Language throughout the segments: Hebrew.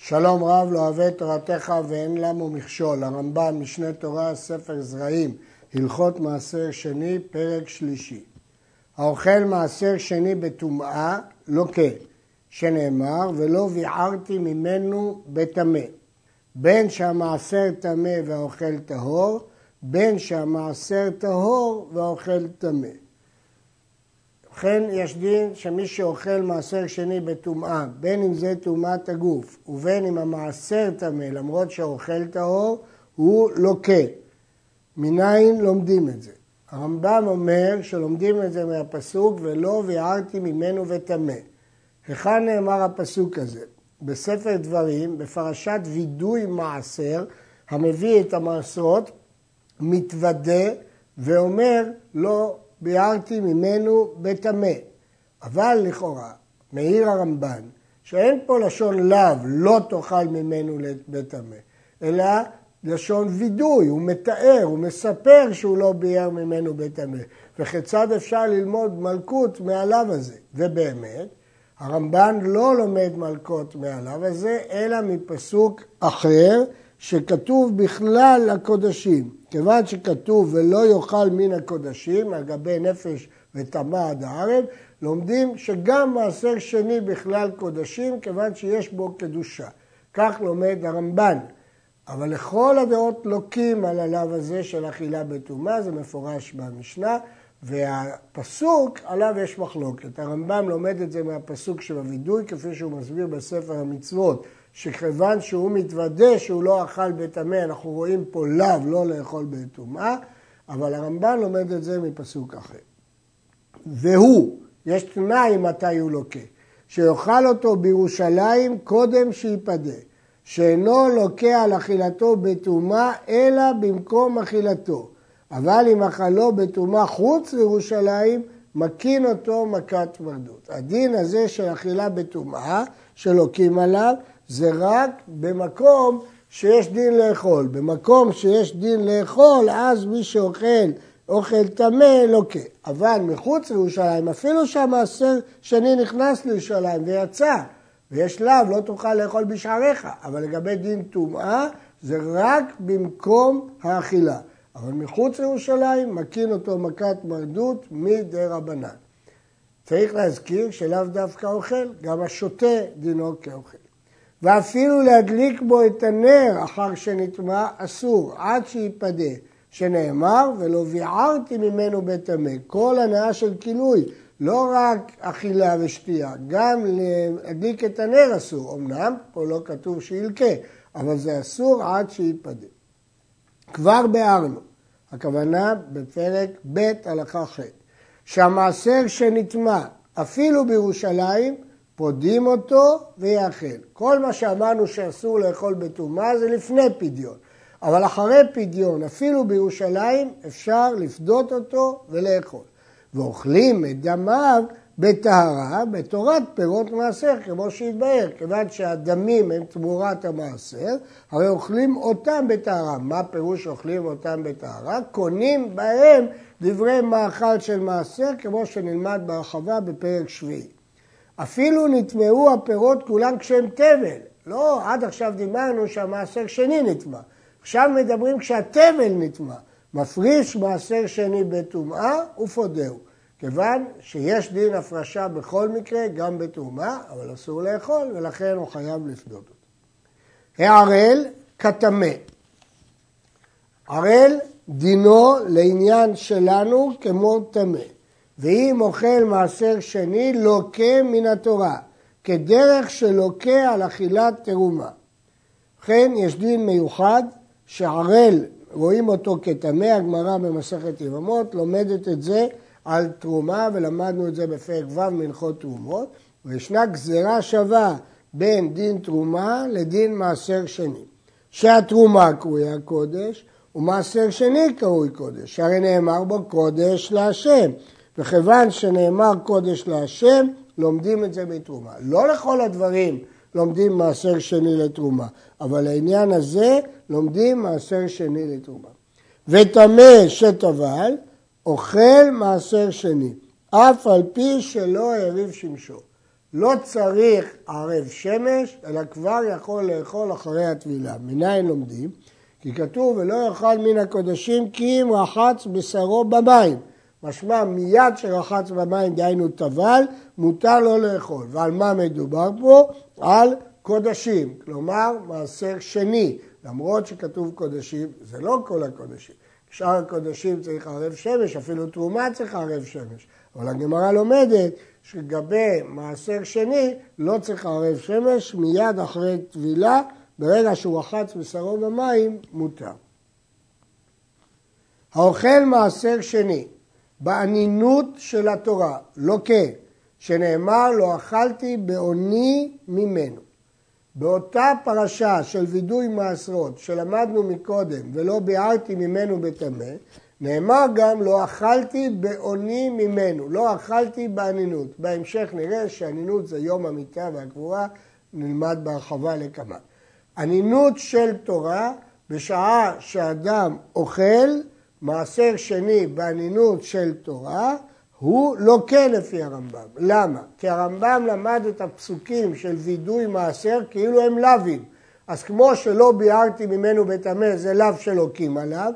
שלום רב לא אוהב את תורתך ואין למו מכשול. הרמב"ן, משנה תורה, ספר זרעים, הלכות מעשר שני, פרק שלישי. האוכל מעשר שני בטומאה, לוקה, שנאמר, ולא ביערתי ממנו בטמא. בין שהמעשר טמא והאוכל טהור, בין שהמעשר טהור והאוכל טמא. ובכן יש דין שמי שאוכל מעשר שני בטומאה, בין אם זה טומאת הגוף ובין אם המעשר טמא, למרות שהאוכל טהור, הוא לוקה. מניין לומדים את זה? הרמב"ם אומר שלומדים את זה מהפסוק ולא ויערתי ממנו וטמא. היכן נאמר הפסוק הזה? בספר דברים, בפרשת וידוי מעשר, המביא את המעשרות, מתוודה ואומר לא ביארתי ממנו בטמא. אבל לכאורה, מעיר הרמב"ן, שאין פה לשון לאו, לא תאכל ממנו בטמא, אלא לשון וידוי, הוא מתאר, הוא מספר שהוא לא ביאר ממנו בטמא. וכיצד אפשר ללמוד מלכות מהלאו הזה? ובאמת, הרמב"ן לא לומד מלכות מהלאו הזה, אלא מפסוק אחר, שכתוב בכלל הקודשים. כיוון שכתוב ולא יאכל מן הקודשים, על גבי נפש וטמא עד הערב, לומדים שגם מעשר שני בכלל קודשים, כיוון שיש בו קדושה. כך לומד הרמב"ן. אבל לכל הדעות לוקים על הלאו הזה של אכילה בטומאה, זה מפורש במשנה, והפסוק עליו יש מחלוקת. הרמב"ם לומד את זה מהפסוק של הווידוי, כפי שהוא מסביר בספר המצוות. שכיוון שהוא מתוודה שהוא לא אכל בטמא, אנחנו רואים פה לאו לא לאכול בטומאה, אבל הרמב"ן לומד את זה מפסוק אחר. והוא, יש תנאי מתי הוא לוקה, שיאכל אותו בירושלים קודם שיפדה, שאינו לוקה על אכילתו בטומאה, אלא במקום אכילתו. אבל אם אכלו בטומאה חוץ לירושלים, מקין אותו מכת מרדות. הדין הזה של אכילה בטומאה, שלוקים עליו, זה רק במקום שיש דין לאכול. במקום שיש דין לאכול, אז מי שאוכל אוכל טמא לוקה. אבל מחוץ לירושלים, אפילו שהמעשר שני נכנס לירושלים ויצא, ויש לאו, לא תוכל לאכול בשעריך. אבל לגבי דין טומאה, זה רק במקום האכילה. אבל מחוץ לירושלים, מקין אותו מכת מרדות מדי רבנן. צריך להזכיר שלאו דווקא אוכל, גם השותה דינו כאוכל. ואפילו להדליק בו את הנר אחר שנטמע אסור, עד שיפדה, שנאמר ולא ביערתי ממנו בטמא. כל הנאה של כילוי, לא רק אכילה ושתייה, גם להדליק את הנר אסור. אמנם פה לא כתוב שילקה, אבל זה אסור עד שיפדה. כבר ביארנו, הכוונה בפרק ב' הלכה ח', שהמעשר שנטמע אפילו בירושלים פודים אותו ויאכל. כל מה שאמרנו שאסור לאכול בטומאה זה לפני פדיון. אבל אחרי פדיון, אפילו בירושלים, אפשר לפדות אותו ולאכול. ואוכלים את דמיו בטהרה, בתורת פירות מעשר, כמו שהתבהר. כיוון שהדמים הם תמורת המעשר, הרי אוכלים אותם בטהרה. מה פירוש אוכלים אותם בטהרה? קונים בהם דברי מאכל של מעשר, כמו שנלמד בהרחבה בפרק שביעי. אפילו נטמעו הפירות כולם כשהם תבל. לא, עד עכשיו דיברנו שהמעשר שני נטמע. עכשיו מדברים כשהתבל נטמע. מפריש מעשר שני בטומאה ופודהו. כיוון שיש דין הפרשה בכל מקרה, גם בטומאה, אבל אסור לאכול, ולכן הוא חייב לפדות אותו. הערל כטמא. ערל דינו לעניין שלנו כמו טמא. ואם אוכל מעשר שני, לוקה מן התורה, כדרך שלוקה על אכילת תרומה. ובכן, יש דין מיוחד שערל, רואים אותו כטמא, הגמרא במסכת יבמות לומדת את זה על תרומה, ולמדנו את זה בפרק ו' מלכות תרומות, וישנה גזירה שווה בין דין תרומה לדין מעשר שני. שהתרומה קרויה קודש, ומעשר שני קרוי קודש, שהרי נאמר בו קודש להשם. וכיוון שנאמר קודש להשם, לומדים את זה בתרומה. לא לכל הדברים לומדים מעשר שני לתרומה, אבל לעניין הזה לומדים מעשר שני לתרומה. וטמא שטבל, אוכל מעשר שני, אף על פי שלא העריב שמשו. לא צריך ערב שמש, אלא כבר יכול לאכול אחרי הטבילה. מניין לומדים? כי כתוב ולא יאכל מן הקודשים כי אם רחץ בשרו במים. משמע מיד שרחץ במים, דהיינו טבל, מותר לו לאכול. ועל מה מדובר פה? על קודשים, כלומר מעשר שני. למרות שכתוב קודשים, זה לא כל הקודשים. שאר הקודשים צריך ערב שמש, אפילו תרומה צריך ערב שמש. אבל הגמרא לומדת שגבי מעשר שני לא צריך ערב שמש, מיד אחרי טבילה, ברגע שהוא רחץ בשרו במים, מותר. האוכל מעשר שני באנינות של התורה, לא כן, שנאמר לא אכלתי בעוני ממנו. באותה פרשה של וידוי מעשרות שלמדנו מקודם ולא ביארתי ממנו בטמא, נאמר גם לא אכלתי בעוני ממנו, לא אכלתי באנינות. בהמשך נראה שאנינות זה יום המיטה והקבורה, נלמד בהרחבה לכמה. אנינות של תורה, בשעה שאדם אוכל, מעשר שני באנינות של תורה, הוא לוקה לפי הרמב"ם. למה? כי הרמב"ם למד את הפסוקים של וידוי מעשר כאילו הם לאווים. אז כמו שלא ביארתי ממנו בטמא, זה לאו שלוקים עליו,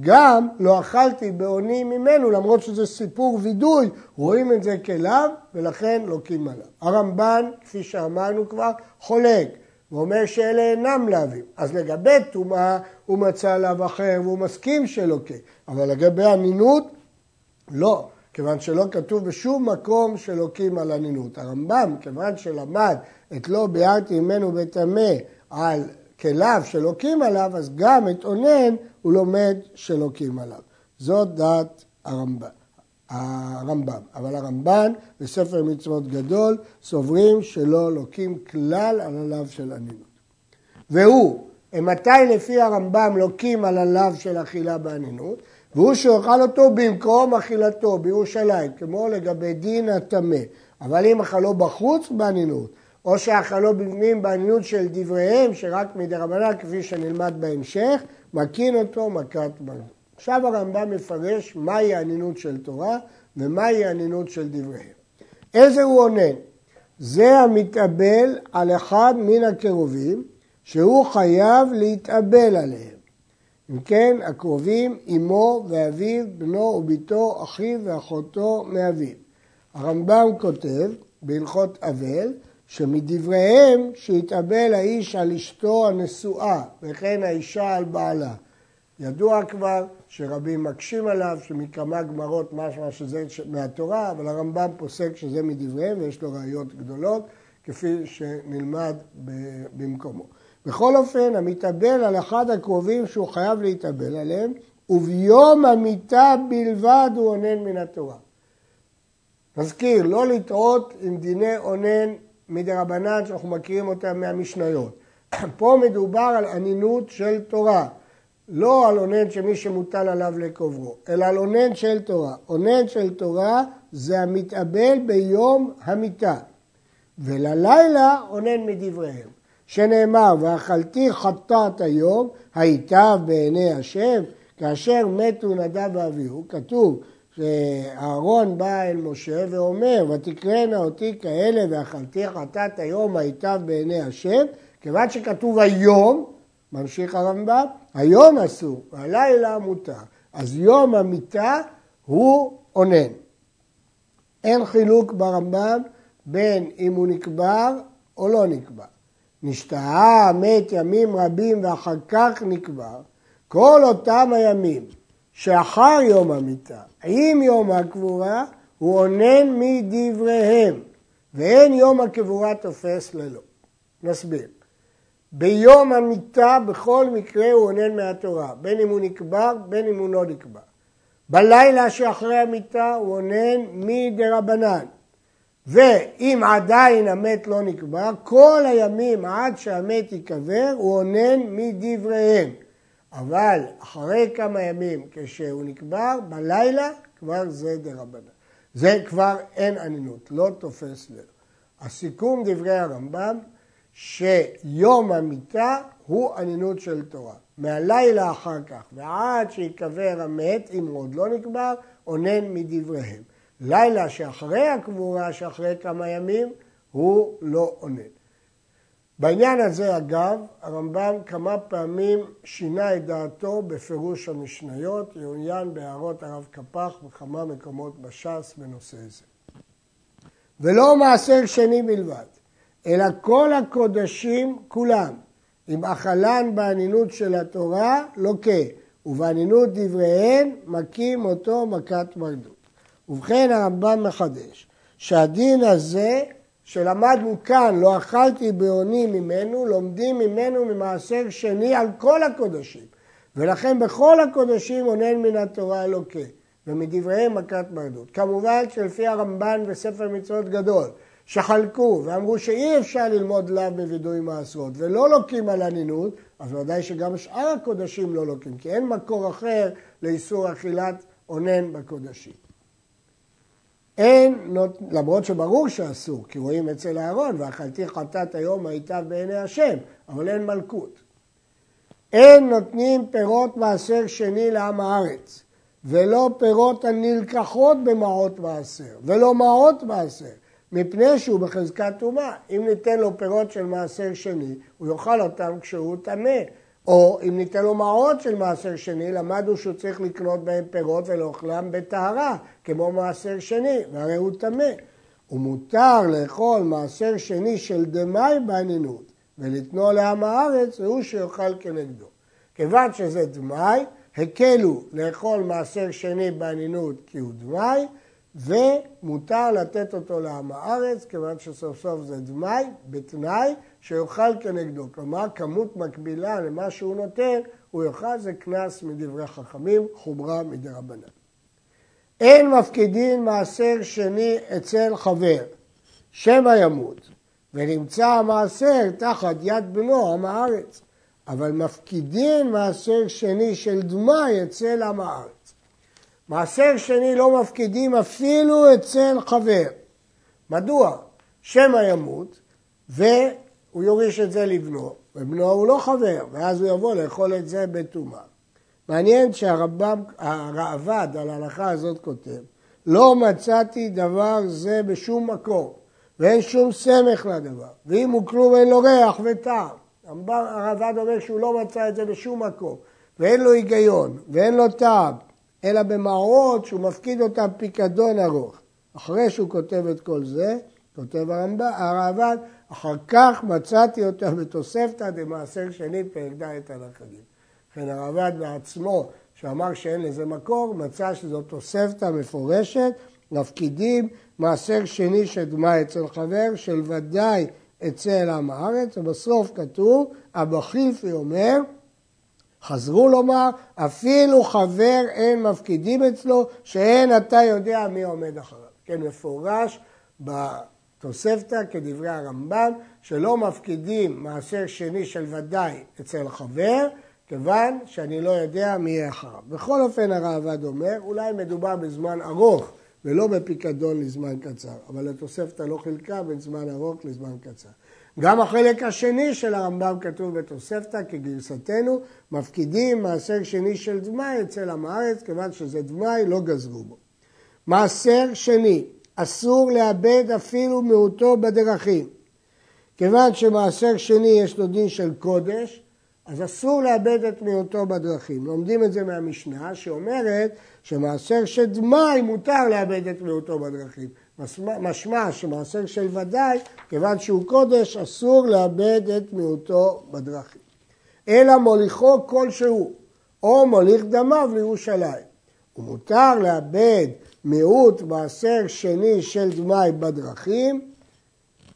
גם לא אכלתי בעוני ממנו, למרות שזה סיפור וידוי, רואים את זה כלאו, ולכן לוקים עליו. הרמב"ן, כפי שאמרנו כבר, חולק. ואומר שאלה אינם לאווים. אז לגבי טומאה הוא מצא לאו אחר והוא מסכים שלוקה, אבל לגבי אמינות, לא. כיוון שלא כתוב בשום מקום שלוקים על אנינות. הרמב"ם, כיוון שלמד את לא ביארתי ממנו בטמא על כליו שלוקים עליו, אז גם את אונן הוא לומד שלוקים עליו. זאת דעת הרמב"ם. הרמב"ם. אבל הרמב"ן בספר מצוות גדול סוברים שלא לוקים כלל על הלאו של אנינות. והוא, מתי לפי הרמב"ם לוקים על הלאו של אכילה באנינות? והוא שאוכל אותו במקום אכילתו בירושלים, כמו לגבי דין הטמא. אבל אם אכלו בחוץ, באנינות. או שאכלו בפנים באנינות של דבריהם, שרק מדי רבנן, כפי שנלמד בהמשך, מקין אותו מכת מנות. עכשיו הרמב"ם מפרש מהי האנינות של תורה ומהי האנינות של דבריהם. איזה הוא אונן? זה המתאבל על אחד מן הקרובים, שהוא חייב להתאבל עליהם. אם כן, הקרובים, אמו ואביו, בנו וביתו, אחיו ואחותו מאביו. הרמב"ם כותב בהלכות אבל, שמדבריהם שהתאבל האיש על אשתו הנשואה, וכן האישה על בעלה. ידוע כבר שרבים מקשים עליו, שמכמה גמרות משמע שזה מהתורה, אבל הרמב"ם פוסק שזה מדבריהם ויש לו ראיות גדולות, כפי שנלמד במקומו. בכל אופן, המתאבל על אחד הקרובים שהוא חייב להתאבל עליהם, וביום המיטה בלבד הוא אונן מן התורה. נזכיר, לא לטעות עם דיני אונן מדי רבנן שאנחנו מכירים אותם מהמשניות. פה מדובר על אנינות של תורה, לא על אונן שמי שמוטל עליו לקוברו, אלא על אונן של תורה. אונן של תורה זה המתאבל ביום המיטה, וללילה אונן מדבריהם. שנאמר, ואכלתי חטאת היום, היטב בעיני השם, כאשר מתו נדב ואביהו, כתוב שאהרון בא אל משה ואומר, ותקראנה אותי כאלה ואכלתי חטאת היום, היטב בעיני השם, כיוון שכתוב היום, ממשיך הרמב"ם, היום אסור, הלילה מותר. אז יום המיטה הוא אונן. אין חילוק ברמב"ם בין אם הוא נקבר או לא נקבר. נשתהה מת ימים רבים ואחר כך נקבר, כל אותם הימים שאחר יום המיטה, עם יום הקבורה, הוא אונן מדבריהם, ואין יום הקבורה תופס ללא. נסביר. ביום המיטה בכל מקרה הוא אונן מהתורה, בין אם הוא נקבר, בין אם הוא לא נקבר. בלילה שאחרי המיטה הוא אונן מדרבנן. ואם עדיין המת לא נקבר, כל הימים עד שהמת ייקבר הוא אונן מדבריהם. אבל אחרי כמה ימים כשהוא נקבר, בלילה כבר זה דרבנן. זה כבר אין אנינות, לא תופס לב. הסיכום דברי הרמב"ם, שיום המיטה הוא אנינות של תורה. מהלילה אחר כך ועד שיקבר המת, אם עוד לא נקבר, אונן מדבריהם. לילה שאחרי הקבורה, שאחרי כמה ימים, הוא לא עונן. בעניין הזה, אגב, הרמב"ם כמה פעמים שינה את דעתו בפירוש המשניות, יעוין בהערות הרב קפח בכמה מקומות בש"ס בנושא זה. ולא מעשר שני בלבד, אלא כל הקודשים כולם, אם אכלן באנינות של התורה, לוקה, ובאנינות דבריהן מכים אותו מכת מרדות. ובכן הרמב"ם מחדש שהדין הזה שלמדנו כאן, לא אכלתי בעוני ממנו, לומדים ממנו ממעשר שני על כל הקודשים. ולכן בכל הקודשים עונן מן התורה אלוקי, ומדבריהם מכת מרדות. כמובן שלפי הרמב"ן וספר מצוות גדול, שחלקו ואמרו שאי אפשר ללמוד לאו בווידוי מעשרות ולא לוקים על הנינות, אז ודאי שגם שאר הקודשים לא לוקים, כי אין מקור אחר לאיסור אכילת עונן בקודשים. אין, למרות שברור שאסור, כי רואים אצל אהרון, ואכלתי חטאת היום הייתה בעיני השם, אבל אין מלכות. אין נותנים פירות מעשר שני לעם הארץ, ולא פירות הנלקחות במעות מעשר, ולא מעות מעשר, מפני שהוא בחזקת טומאה. אם ניתן לו פירות של מעשר שני, הוא יאכל אותם כשהוא טמא. או אם ניתן לו מעות של מעשר שני, למדנו שהוא צריך לקנות בהם פירות ולאוכלם בטהרה, כמו מעשר שני, והרי הוא טמא. ומותר לאכול מעשר שני של דמאי בענינות, ולתנו לעם הארץ, והוא שיאכל כנגדו. כיוון שזה דמאי, הקלו לאכול מעשר שני בענינות כי הוא דמאי, ומותר לתת אותו לעם הארץ, כיוון שסוף סוף זה דמאי, בתנאי שיאכל כנגדו. כלומר, כמות מקבילה למה שהוא נותן, הוא יאכל, זה קנס מדברי חכמים, חומרה מדי רבנן. אין מפקידין מעשר שני אצל חבר, שמא ימות, ונמצא המעשר תחת יד בנו, עם הארץ, אבל מפקידין מעשר שני של דמאי אצל עם הארץ. מעשר שני לא מפקידים אפילו אצל חבר. מדוע? שמא ימות והוא יוריש את זה לבנו, ובנו הוא לא חבר, ואז הוא יבוא לאכול את זה בטומאה. מעניין שהרמב"ם, הראב"ד על ההלכה הזאת כותב, לא מצאתי דבר זה בשום מקום, ואין שום סמך לדבר, ואם הוא כלום אין לו ריח וטעם. הראב"ד אומר שהוא לא מצא את זה בשום מקום, ואין לו היגיון, ואין לו טעם, אלא במעות שהוא מפקיד אותם פיקדון ארוך. אחרי שהוא כותב את כל זה, כותב הרמב"ן, אחר כך מצאתי אותה בתוספתא דמעשר שני פרק ד' על החגים. לכן הרמב"ן בעצמו, שאמר שאין לזה מקור, מצא שזו תוספתא מפורשת, מפקידים מעשר שני של דמאי אצל חבר, של ודאי אצל עם הארץ, ובסוף כתוב, אבא חילפי אומר, חזרו לומר, אפילו חבר אין מפקידים אצלו, שאין אתה יודע מי עומד אחריו. כן, מפורש בתוספתא כדברי הרמב"ם, שלא מפקידים מעשר שני של ודאי אצל חבר, כיוון שאני לא יודע מי יהיה אחריו. בכל אופן הרעב"ד אומר, אולי מדובר בזמן ארוך ולא בפיקדון לזמן קצר, אבל התוספתא לא חילקה בין זמן ארוך לזמן קצר. גם החלק השני של הרמב"ם כתוב בתוספתא כגרסתנו, מפקידים מעשר שני של דמאי אצל עם הארץ, כיוון שזה דמאי לא גזרו בו. מעשר שני, אסור לאבד אפילו מיעוטו בדרכים. כיוון שמעשר שני יש לו דין של קודש, אז אסור לאבד את מיעוטו בדרכים. לומדים את זה מהמשנה שאומרת שמעשר של דמאי מותר לאבד את מיעוטו בדרכים. משמע שמעשר של ודאי, כיוון שהוא קודש, אסור לאבד את מיעוטו בדרכים. אלא מוליכו כלשהו, או מוליך דמיו לירושלים. ומותר לאבד מיעוט מעשר שני של דמאי בדרכים,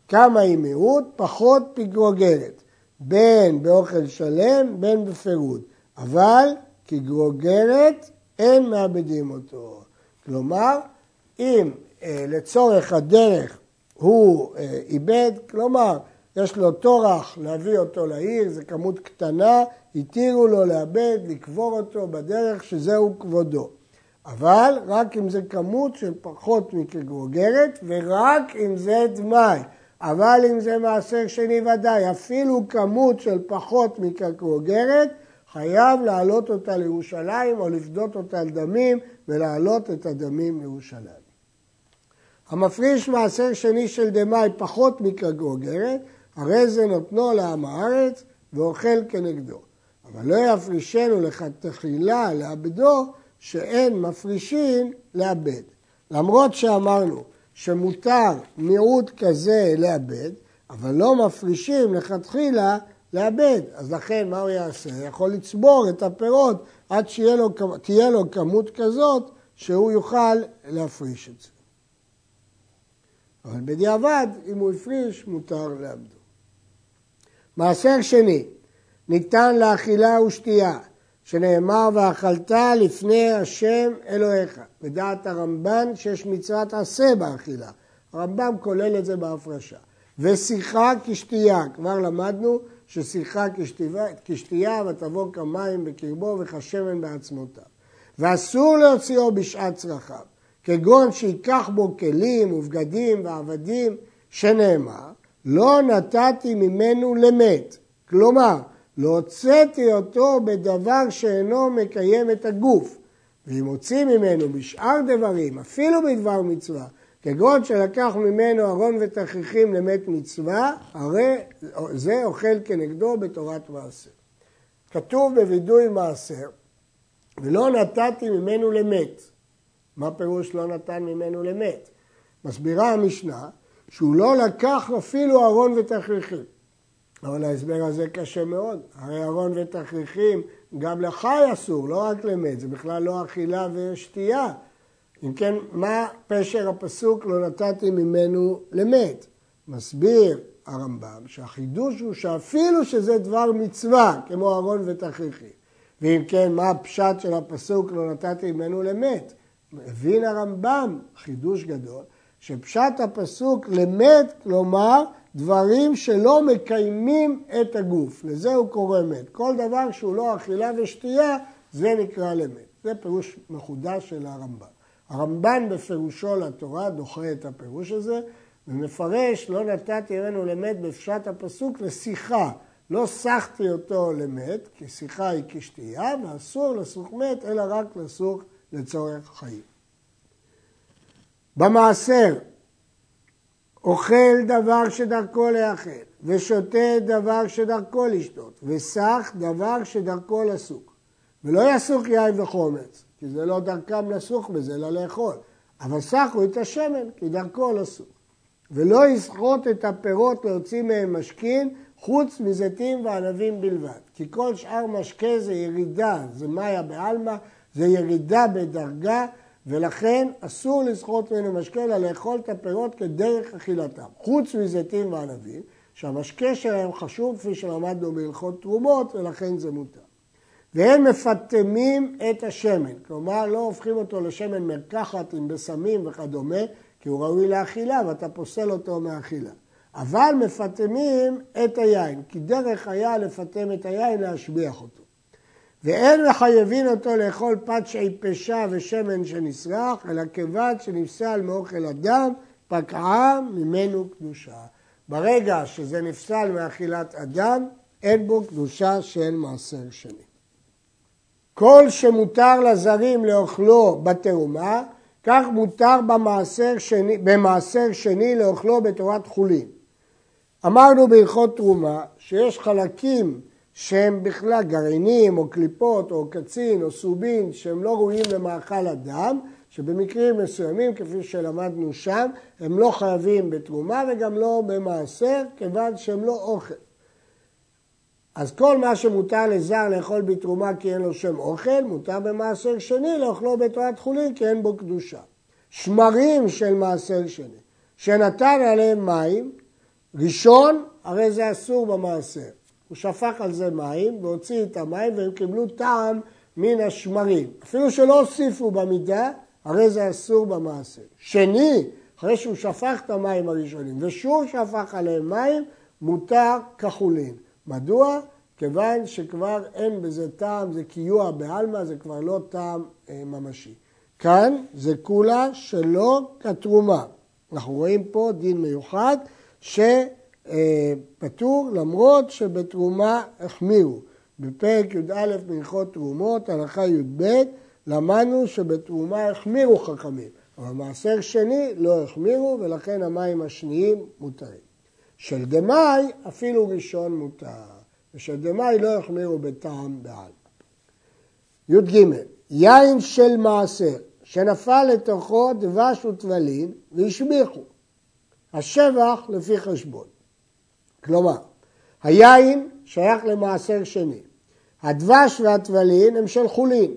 כמה היא מיעוט? פחות פגרוגרת, בין באוכל שלם, בין בפירוד. אבל כגרוגרת אין מאבדים אותו. כלומר, אם אה, לצורך הדרך הוא אה, איבד, כלומר, יש לו טורח להביא אותו לעיר, זו כמות קטנה, התירו לו לאבד, לקבור אותו בדרך שזהו כבודו. אבל רק אם זה כמות של פחות מכגרוגרת ורק אם זה דמאי. אבל אם זה מעשר שני ודאי, אפילו כמות של פחות מכגרוגרת, חייב להעלות אותה לירושלים או לפדות אותה על דמים ולהעלות את הדמים לירושלים. המפריש מעשר שני של דמאי פחות מכגוגרת, הרי זה נותנו לעם הארץ ואוכל כנגדו. אבל לא יפרישנו לכתחילה לאבדו, שאין מפרישים לאבד. למרות שאמרנו שמותר מיעוט כזה לאבד, אבל לא מפרישים לכתחילה לאבד. אז לכן מה הוא יעשה? יכול לצבור את הפירות עד שתהיה לו כמות כזאת שהוא יוכל להפריש את זה. אבל בדיעבד, אם הוא הפריש, מותר לאבדו. מעשר שני, ניתן לאכילה ושתייה, שנאמר ואכלת לפני השם אלוהיך. בדעת הרמב"ן שיש מצוות עשה באכילה. הרמב"ם כולל את זה בהפרשה. ושיחה כשתייה, כבר למדנו ששיחה כשתייה ותבוא כמים בקרבו וכשמן בעצמותיו. ואסור להוציאו בשעת צרכיו, כגון שייקח בו כלים ובגדים ועבדים, שנאמר, לא נתתי ממנו למת. כלומר, לא הוצאתי אותו בדבר שאינו מקיים את הגוף. ואם הוציא ממנו בשאר דברים, אפילו בדבר מצווה, כגון שלקח ממנו ארון ותכריכים למת מצווה, הרי זה אוכל כנגדו בתורת מעשר. כתוב בווידוי מעשר, ולא נתתי ממנו למת. מה פירוש לא נתן ממנו למת? מסבירה המשנה שהוא לא לקח אפילו ארון ותכריכים. אבל ההסבר הזה קשה מאוד. הרי ארון ותכריכים גם לחי אסור, לא רק למת, זה בכלל לא אכילה ושתייה. אם כן, מה פשר הפסוק לא נתתי ממנו למת? מסביר הרמב"ם שהחידוש הוא שאפילו שזה דבר מצווה, כמו ארון ותכריכים, ואם כן, מה הפשט של הפסוק לא נתתי ממנו למת? הבין הרמב"ם, חידוש גדול, שפשט הפסוק למת, כלומר דברים שלא מקיימים את הגוף, לזה הוא קורא מת. כל דבר שהוא לא אכילה ושתייה, זה נקרא למת. זה פירוש מחודש של הרמב"ם. הרמב"ן בפירושו לתורה דוחה את הפירוש הזה ומפרש לא נתתי ממנו למת בפשט הפסוק לשיחה. לא סחתי אותו למת, כי שיחה היא כשתייה, ואסור לסוך מת, אלא רק לסוך לצורך חיים. במעשר, אוכל דבר שדרכו לאכל, ושותה דבר שדרכו לשתות, וסח דבר שדרכו לסוך. ולא יסוך יין וחומץ, כי זה לא דרכם לסוך בזה, אלא לאכול. אבל סחו את השמן, כי דרכו לסוך. ולא יסחוט את הפירות להוציא מהם משכין, חוץ מזיתים וענבים בלבד. כי כל שאר משקה זה ירידה, זה מאיה בעלמא, זה ירידה בדרגה, ולכן אסור לסחוט ממנו משקה, אלא לאכול את הפירות כדרך אכילתם. חוץ מזיתים וענבים, שהמשקה שלהם חשוב, כפי שלמדנו בהלכות תרומות, ולכן זה מותר. והם מפטמים את השמן, כלומר לא הופכים אותו לשמן מרקחת עם בשמים וכדומה, כי הוא ראוי לאכילה ואתה פוסל אותו מאכילה. אבל מפטמים את היין, כי דרך היה לפטם את היין להשביח אותו. ואין מחייבים אותו לאכול פתשעי פשע ושמן שנסרח, אלא כיוון שנפסל מאוכל אדם, פקעה ממנו קדושה. ברגע שזה נפסל מאכילת אדם, אין בו קדושה של מעשר שני. כל שמותר לזרים לאוכלו בתרומה, כך מותר במעשר שני, במעשר שני לאוכלו בתורת חולין. אמרנו בהלכות תרומה שיש חלקים שהם בכלל גרעינים או קליפות או קצין או סובין שהם לא ראויים למאכל אדם, שבמקרים מסוימים, כפי שלמדנו שם, הם לא חייבים בתרומה וגם לא במעשר, כיוון שהם לא אוכל. אז כל מה שמותר לזר לאכול בתרומה כי אין לו שם אוכל, מותר במעשר שני לאכלו בתורת חולין כי אין בו קדושה. שמרים של מעשר שני, שנתן עליהם מים, ראשון, הרי זה אסור במעשר. הוא שפך על זה מים והוציא את המים והם קיבלו טעם מן השמרים. אפילו שלא הוסיפו במידה, הרי זה אסור במעשר. שני, אחרי שהוא שפך את המים הראשונים ושוב שפך עליהם מים, מותר כחולין. מדוע? כיוון שכבר אין בזה טעם, זה קיוע בעלמא, זה כבר לא טעם אה, ממשי. כאן זה כולה שלא כתרומה. אנחנו רואים פה דין מיוחד שפטור למרות שבתרומה החמירו. בפרק י"א בהלכות תרומות, הלכה י"ב, למדנו שבתרומה החמירו חכמים. אבל מעשר שני לא החמירו ולכן המים השניים מותרים. של דמאי אפילו ראשון מותר, ושל דמאי לא החמירו בטעם בעל. י"ג יין של מעשר שנפל לתוכו דבש וטבלין והשביחו. השבח לפי חשבון. כלומר, היין שייך למעשר שני. הדבש והטבלין הם של חולין,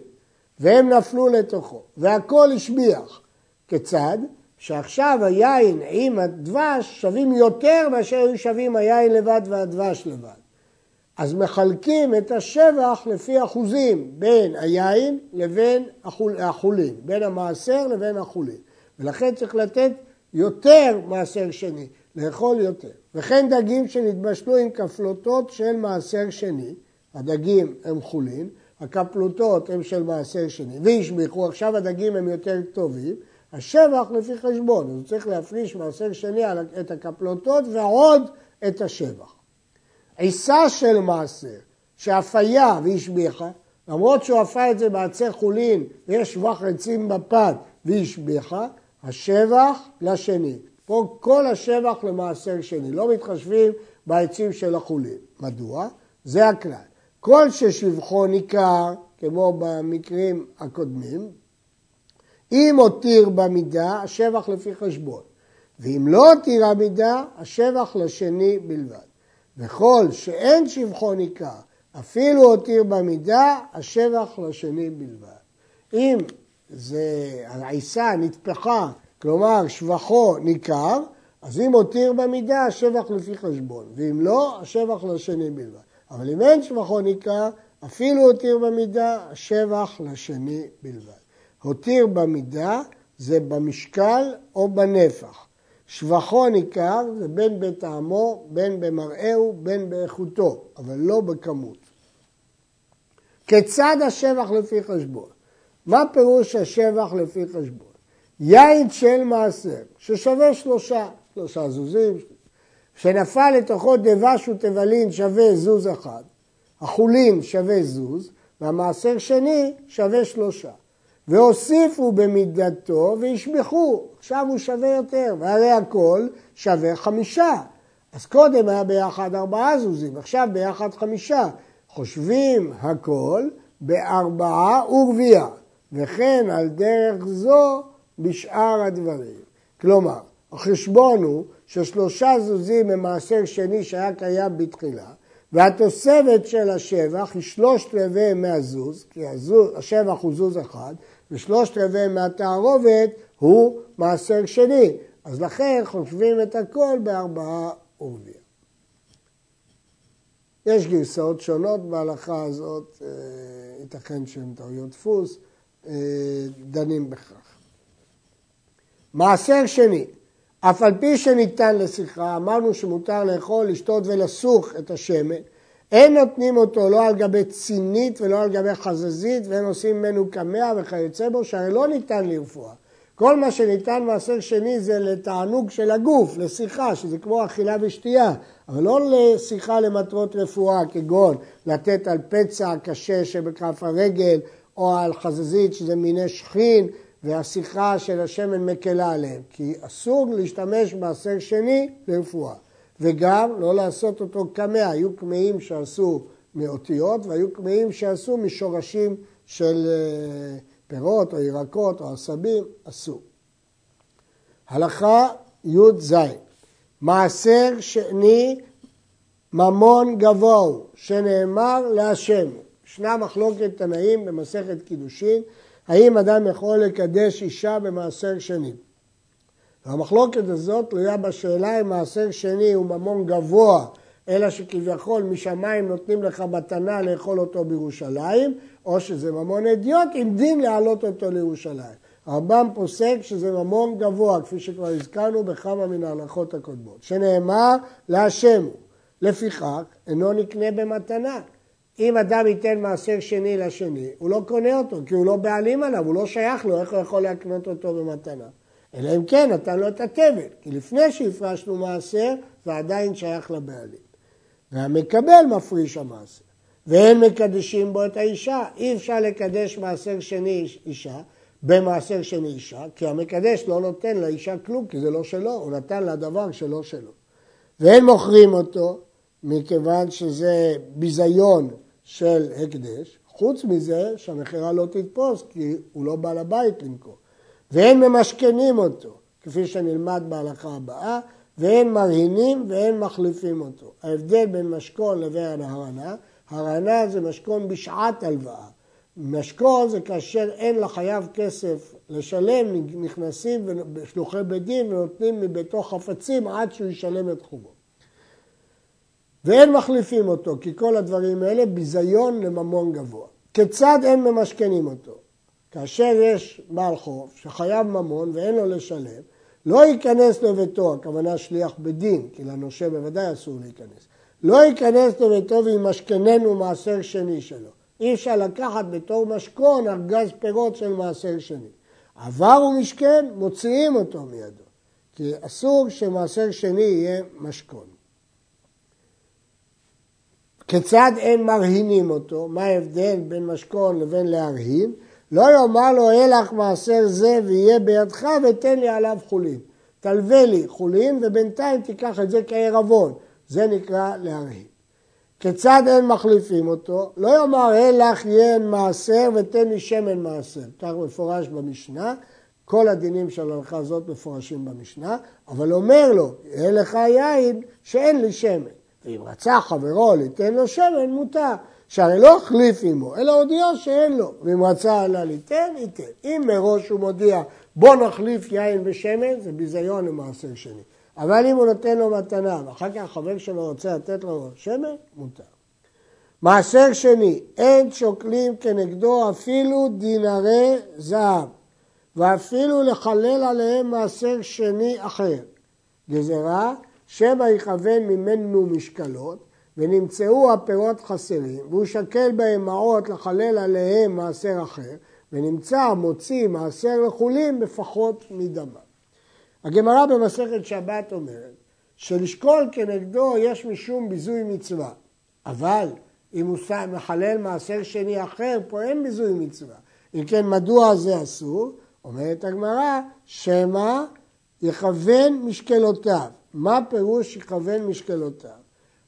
והם נפלו לתוכו, והכל השביח. כיצד? שעכשיו היין עם הדבש שווים יותר מאשר היו שווים היין לבד והדבש לבד. אז מחלקים את השבח לפי אחוזים בין היין לבין החולין, בין המעשר לבין החולין. ולכן צריך לתת יותר מעשר שני, לאכול יותר. וכן דגים שנתבשלו עם כפלוטות של מעשר שני, הדגים הם חולין, הכפלוטות הם של מעשר שני, והשביחו, עכשיו הדגים הם יותר טובים, השבח לפי חשבון, אז הוא צריך להפריש מעשר שני את הכפלוטות ועוד את השבח. עיסה של מעשר, שאפיה והשביחה, למרות שהוא אפה את זה בעצי חולין ויש שבח עצים בפת והשביחה, השבח לשני. פה כל השבח למעשר שני, לא מתחשבים בעצים של החולין. מדוע? זה הכלל. כל ששבחו ניכר, כמו במקרים הקודמים, אם הותיר במידה, השבח לפי חשבון. ואם לא הותיר המידה, השבח לשני בלבד. וכל שאין שבחו ניכר, אפילו הותיר במידה, השבח לשני בלבד. אם זה, העיסה נטפחה, כלומר שבחו ניכר, אז אם הותיר במידה, השבח לפי חשבון, ואם לא, השבח לשני בלבד. אבל אם אין שבחו ניכר, אפילו הותיר במידה, השבח לשני בלבד. הותיר במידה זה במשקל או בנפח. שבחו ניכר זה בין בטעמו, בין במראהו, בין באיכותו, אבל לא בכמות. כיצד השבח לפי חשבון? מה פירוש השבח לפי חשבון? יין של מעשר, ששווה שלושה, שלושה זוזים, שנפל לתוכו דבש ותבלין שווה זוז אחד, החולין שווה זוז, והמעשר שני שווה שלושה. והוסיפו במידתו והשבחו, עכשיו הוא שווה יותר, והרי הכל שווה חמישה. אז קודם היה ביחד ארבעה זוזים, עכשיו ביחד חמישה. חושבים הכל בארבעה ורביעה, וכן על דרך זו בשאר הדברים. כלומר, החשבון הוא ששלושה זוזים הם מעשר שני שהיה קיים בתחילה, והתוספת של השבח היא שלושת רבעי מהזוז, כי הזוז, השבח הוא זוז אחד, ושלושת רבעי מהתערובת הוא מעשר שני. אז לכן חושבים את הכל בארבעה עורביה. יש גרסאות שונות בהלכה הזאת, אה, ייתכן שהן טעויות דפוס, אה, דנים בכך. מעשר שני, אף על פי שניתן לשיחה, אמרנו שמותר לאכול, לשתות ולסוך את השמן, אין נותנים אותו לא על גבי צינית ולא על גבי חזזית ואין עושים ממנו קמע וכיוצא בו, שהרי לא ניתן לרפואה. כל מה שניתן מעשר שני זה לתענוג של הגוף, לשיחה, שזה כמו אכילה ושתייה, אבל לא לשיחה למטרות רפואה, כגון לתת על פצע קשה שבכף הרגל, או על חזזית שזה מיני שכין, והשיחה של השמן מקלה עליהם, כי אסור להשתמש מעשר שני לרפואה. וגם לא לעשות אותו קמע, היו קמעים שעשו מאותיות והיו קמעים שעשו משורשים של אה, פירות או ירקות או עשבים, אסור. הלכה י"ז מעשר שני ממון גבוה הוא, שנאמר להשם. ישנה מחלוקת תנאים במסכת קידושין, האם אדם יכול לקדש אישה במעשר שני. והמחלוקת הזאת תלויה בשאלה אם מעשר שני הוא ממון גבוה, אלא שכביכול משמיים נותנים לך מתנה לאכול אותו בירושלים, או שזה ממון אדיוט עם דין להעלות אותו לירושלים. הרמב"ם פוסק שזה ממון גבוה, כפי שכבר הזכרנו בכמה מן ההלכות הקודמות, שנאמר להשם הוא. לפיכך, אינו נקנה במתנה. אם אדם ייתן מעשר שני לשני, הוא לא קונה אותו, כי הוא לא בעלים עליו, הוא לא שייך לו, איך הוא יכול להקנות אותו במתנה? אלא אם כן נתן לו את התבל, כי לפני שהפרשנו מעשר זה עדיין שייך לבעלים. והמקבל מפריש המעשר. ואין מקדשים בו את האישה, אי אפשר לקדש מעשר שני אישה, במעשר שני אישה, כי המקדש לא נותן לאישה כלום, כי זה לא שלו, הוא נתן לה דבר שלא שלו. ואין מוכרים אותו, מכיוון שזה ביזיון של הקדש, חוץ מזה שהמכירה לא תתפוס, כי הוא לא בא לבית למכור. ואין ממשכנים אותו, כפי שנלמד בהלכה הבאה, ואין מרהינים ואין מחליפים אותו. ההבדל בין משכון לבין הרנה, הרנה זה משכון בשעת הלוואה. משכון זה כאשר אין לחייב כסף לשלם, נכנסים שלוחי בית דין ונותנים מביתו חפצים עד שהוא ישלם את חובו. ואין מחליפים אותו, כי כל הדברים האלה ביזיון לממון גבוה. כיצד אין ממשכנים אותו? כאשר יש בעל חוב שחייב ממון ואין לו לשלם, לא ייכנס לביתו, הכוונה שליח בדין, כי לנושה בוודאי אסור להיכנס. לא ייכנס לביתו וימשכננו מעשר שני שלו. אי אפשר לקחת בתור משכון ארגז פירות של מעשר שני. עבר ומשכן, מוציאים אותו מידו. כי אסור שמעשר שני יהיה משכון. כיצד אין מרהינים אותו? מה ההבדל בין משכון לבין להרהין? לא יאמר לו, הלך מעשר זה ויהיה בידך ותן לי עליו חולין. תלווה לי חולין ובינתיים תיקח את זה כערבון. זה נקרא להרהין. כיצד אין מחליפים אותו? לא יאמר, הלך יין מעשר ותן לי שמן מעשר. כך מפורש במשנה. כל הדינים של ההלכה הזאת מפורשים במשנה, אבל אומר לו, יהיה לך יין שאין לי שמן. ואם רצה חברו ליתן לו שמן, מותר. שהרי לא החליף עמו, אלא הודיע שאין לו. ואם רצה עלה ליתן, ייתן. אם מראש הוא מודיע, בוא נחליף יין ושמן, זה ביזיון למעשר שני. אבל אם הוא נותן לו מתנה, ואחר כך החבר שלו רוצה לתת לו שמן, מותר. מעשר שני, אין שוקלים כנגדו אפילו דינרי זהב, ואפילו לחלל עליהם מעשר שני אחר. גזרה, שמא יכוון ממנו משקלות, ונמצאו הפירות חסרים, והוא שקל בהם מעות לחלל עליהם מעשר אחר, ונמצא מוציא מעשר לחולים בפחות מדמה. הגמרא במסכת שבת אומרת שלשקול כנגדו יש משום ביזוי מצווה, אבל אם הוא מחלל מעשר שני אחר, פה אין ביזוי מצווה. אם כן, מדוע זה אסור? אומרת הגמרא, שמא יכוון משקלותיו. מה פירוש יכוון משקלותיו?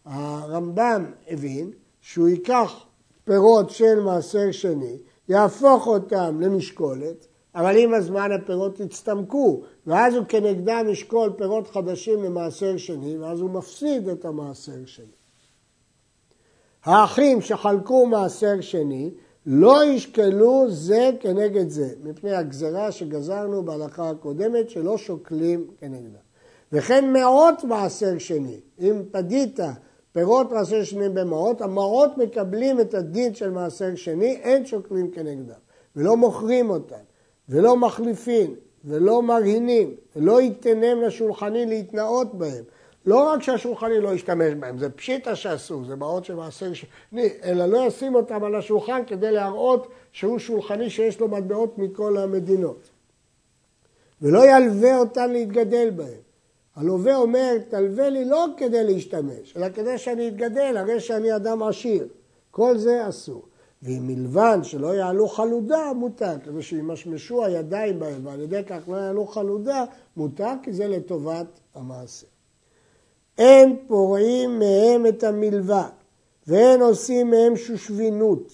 הרמב"ם הבין שהוא ייקח פירות של מעשר שני, יהפוך אותם למשקולת, אבל עם הזמן הפירות יצטמקו, ואז הוא כנגדם ישקול פירות חדשים למעשר שני, ואז הוא מפסיד את המעשר שני. האחים שחלקו מעשר שני לא ישקלו זה כנגד זה, מפני הגזרה שגזרנו בהלכה הקודמת שלא שוקלים כנגדה. וכן מאות מעשר שני, אם פדית פירות מעשר שני במעות, המעות מקבלים את הדין של מעשר שני, אין שוקלים כנגדם, ולא מוכרים אותם, ולא מחליפים, ולא מרהינים, ולא ייתנם לשולחני להתנאות בהם. לא רק שהשולחני לא ישתמש בהם, זה פשיטה שאסור, זה מעות של מעשר שני, אלא לא ישים אותם על השולחן כדי להראות שהוא שולחני שיש לו מטבעות מכל המדינות. ולא ילווה אותם להתגדל בהם. הלווה אומר, תלווה לי לא כדי להשתמש, אלא כדי שאני אתגדל, הרי שאני אדם עשיר. כל זה אסור. ואם מלבן שלא יעלו חלודה, מותר. כדי שימשמשו הידיים בהם, ועל ידי כך לא יעלו חלודה, מותר, כי זה לטובת המעשה. אין פורעים מהם את המלווה, ואין עושים מהם שושבינות.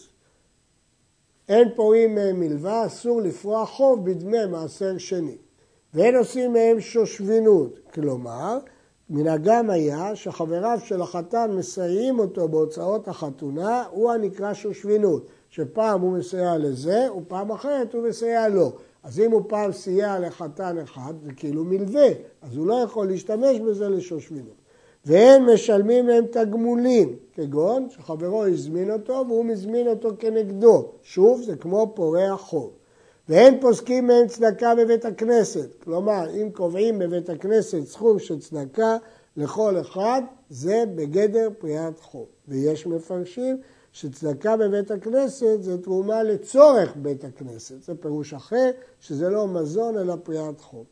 אין פורעים מהם מלווה, אסור לפרוע חוב בדמי מעשר שני. ואין עושים מהם שושבינות, כלומר, מנהגם היה שחבריו של החתן מסייעים אותו בהוצאות החתונה, הוא הנקרא שושבינות, שפעם הוא מסייע לזה ופעם אחרת הוא מסייע לו. אז אם הוא פעם סייע לחתן אחד, זה כאילו מלווה, אז הוא לא יכול להשתמש בזה לשושבינות. והם משלמים להם תגמולים, כגון שחברו הזמין אותו והוא מזמין אותו כנגדו. שוב, זה כמו פורע חוב. ואין פוסקים מהם צדקה בבית הכנסת. כלומר, אם קובעים בבית הכנסת סכום של צדקה לכל אחד, זה בגדר פריעת חוב. ויש מפרשים שצדקה בבית הכנסת זה תרומה לצורך בית הכנסת. זה פירוש אחר, שזה לא מזון אלא פריעת חוב.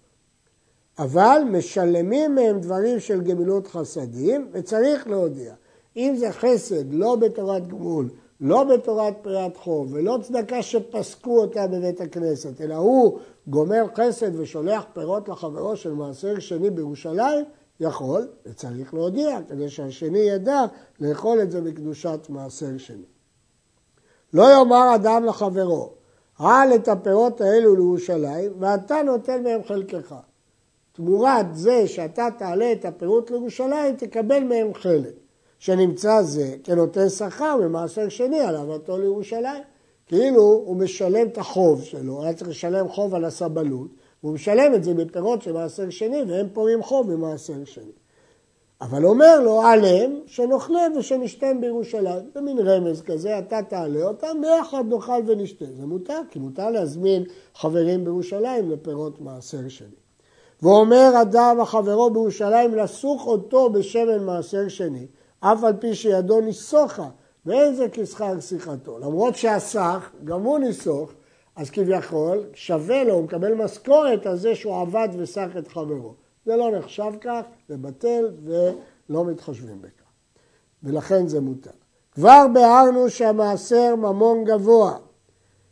אבל משלמים מהם דברים של גמילות חסדים, וצריך להודיע. אם זה חסד לא בתורת גמול, לא בתורת פריאת חוב ולא צדקה שפסקו אותה בבית הכנסת, אלא הוא גומר חסד ושולח פירות לחברו של מעשר שני בירושלים, יכול וצריך להודיע כדי שהשני ידע לאכול את זה בקדושת מעשר שני. לא יאמר אדם לחברו, רעל את הפירות האלו לירושלים ואתה נותן מהם חלקך. תמורת זה שאתה תעלה את הפירות לירושלים, תקבל מהם חלק. שנמצא זה כנותן שכר במעשר שני על אהבתו לירושלים. כאילו הוא משלם את החוב שלו, היה צריך לשלם חוב על הסבלות, והוא משלם את זה בפירות של מעשר שני, והם פורעים חוב במעשר שני. אבל אומר לו, עליהם שנאכלה ושנשתם בירושלים. זה מין רמז כזה, אתה תעלה אותם, ביחד נאכל ונשתה. זה מותר, כי מותר להזמין חברים בירושלים לפירות מעשר שני. ואומר אדם החברו בירושלים לסוך אותו בשמן מעשר שני, אף על פי שידו ניסוחה, ואין זה כשכר שיחתו. למרות שהסך, גם הוא ניסוך, אז כביכול שווה לו, הוא מקבל משכורת על זה שהוא עבד וסך את חברו. זה לא נחשב כך, זה בטל ולא מתחשבים בכך. ולכן זה מותר. כבר ביארנו שהמעשר ממון גבוה.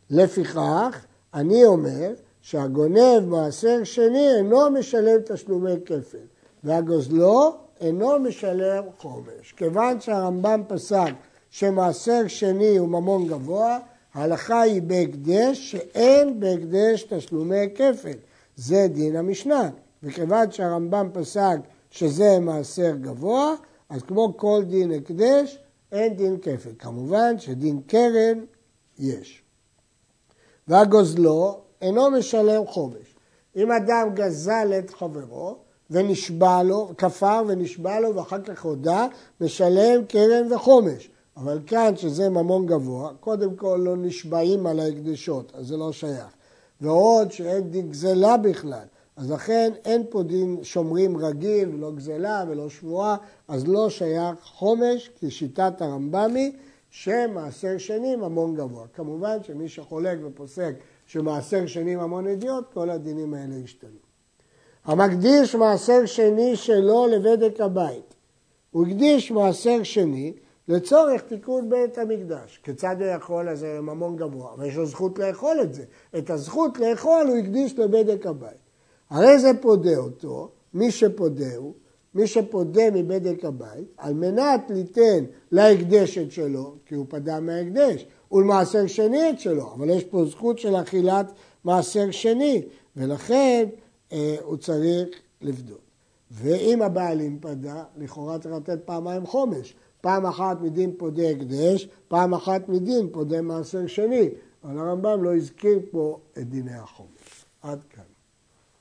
לפיכך, אני אומר שהגונב מעשר שני אינו משלם תשלומי כפל, והגוזלו אינו משלם חומש. כיוון שהרמב"ם פסק שמעשר שני הוא ממון גבוה, ההלכה היא בהקדש שאין בהקדש תשלומי כפל. זה דין המשנה. וכיוון שהרמב"ם פסק שזה מעשר גבוה, אז כמו כל דין הקדש, אין דין כפל. כמובן שדין קרן יש. והגוזלו אינו משלם חומש. אם אדם גזל את חברו ונשבע לו, כפר ונשבע לו ואחר כך הודה, משלם קרן וחומש. אבל כאן, שזה ממון גבוה, קודם כל לא נשבעים על ההקדשות, אז זה לא שייך. ועוד שאין דין גזלה בכלל, אז לכן אין פה דין שומרים רגיל, ולא גזלה ולא שבועה, אז לא שייך חומש, כי שיטת הרמב"מי, שמעשר שני ממון גבוה. כמובן שמי שחולק ופוסק שמעשר שני ממון אדיוט, כל הדינים האלה ישתנו. המקדיש מעשר שני שלו לבדק הבית. הוא הקדיש מעשר שני לצורך תיקון בית המקדש. כיצד הוא יכול? אז זה ממון גבוה, אבל יש לו זכות לאכול את זה. את הזכות לאכול הוא הקדיש לבדק הבית. הרי זה פודה אותו, מי שפודה הוא, מי שפודה מבדק הבית, על מנת ליתן להקדש את שלו, כי הוא פדה מההקדש, ולמעשר שני את שלו, אבל יש פה זכות של אכילת מעשר שני, ולכן הוא צריך לבדוק. ואם הבעלים פדה, לכאורה צריך לתת פעמיים חומש. פעם אחת מדין פודה הקדש, פעם אחת מדין פודה מעשר שני. אבל הרמב"ם לא הזכיר פה את דיני החומש. עד כאן.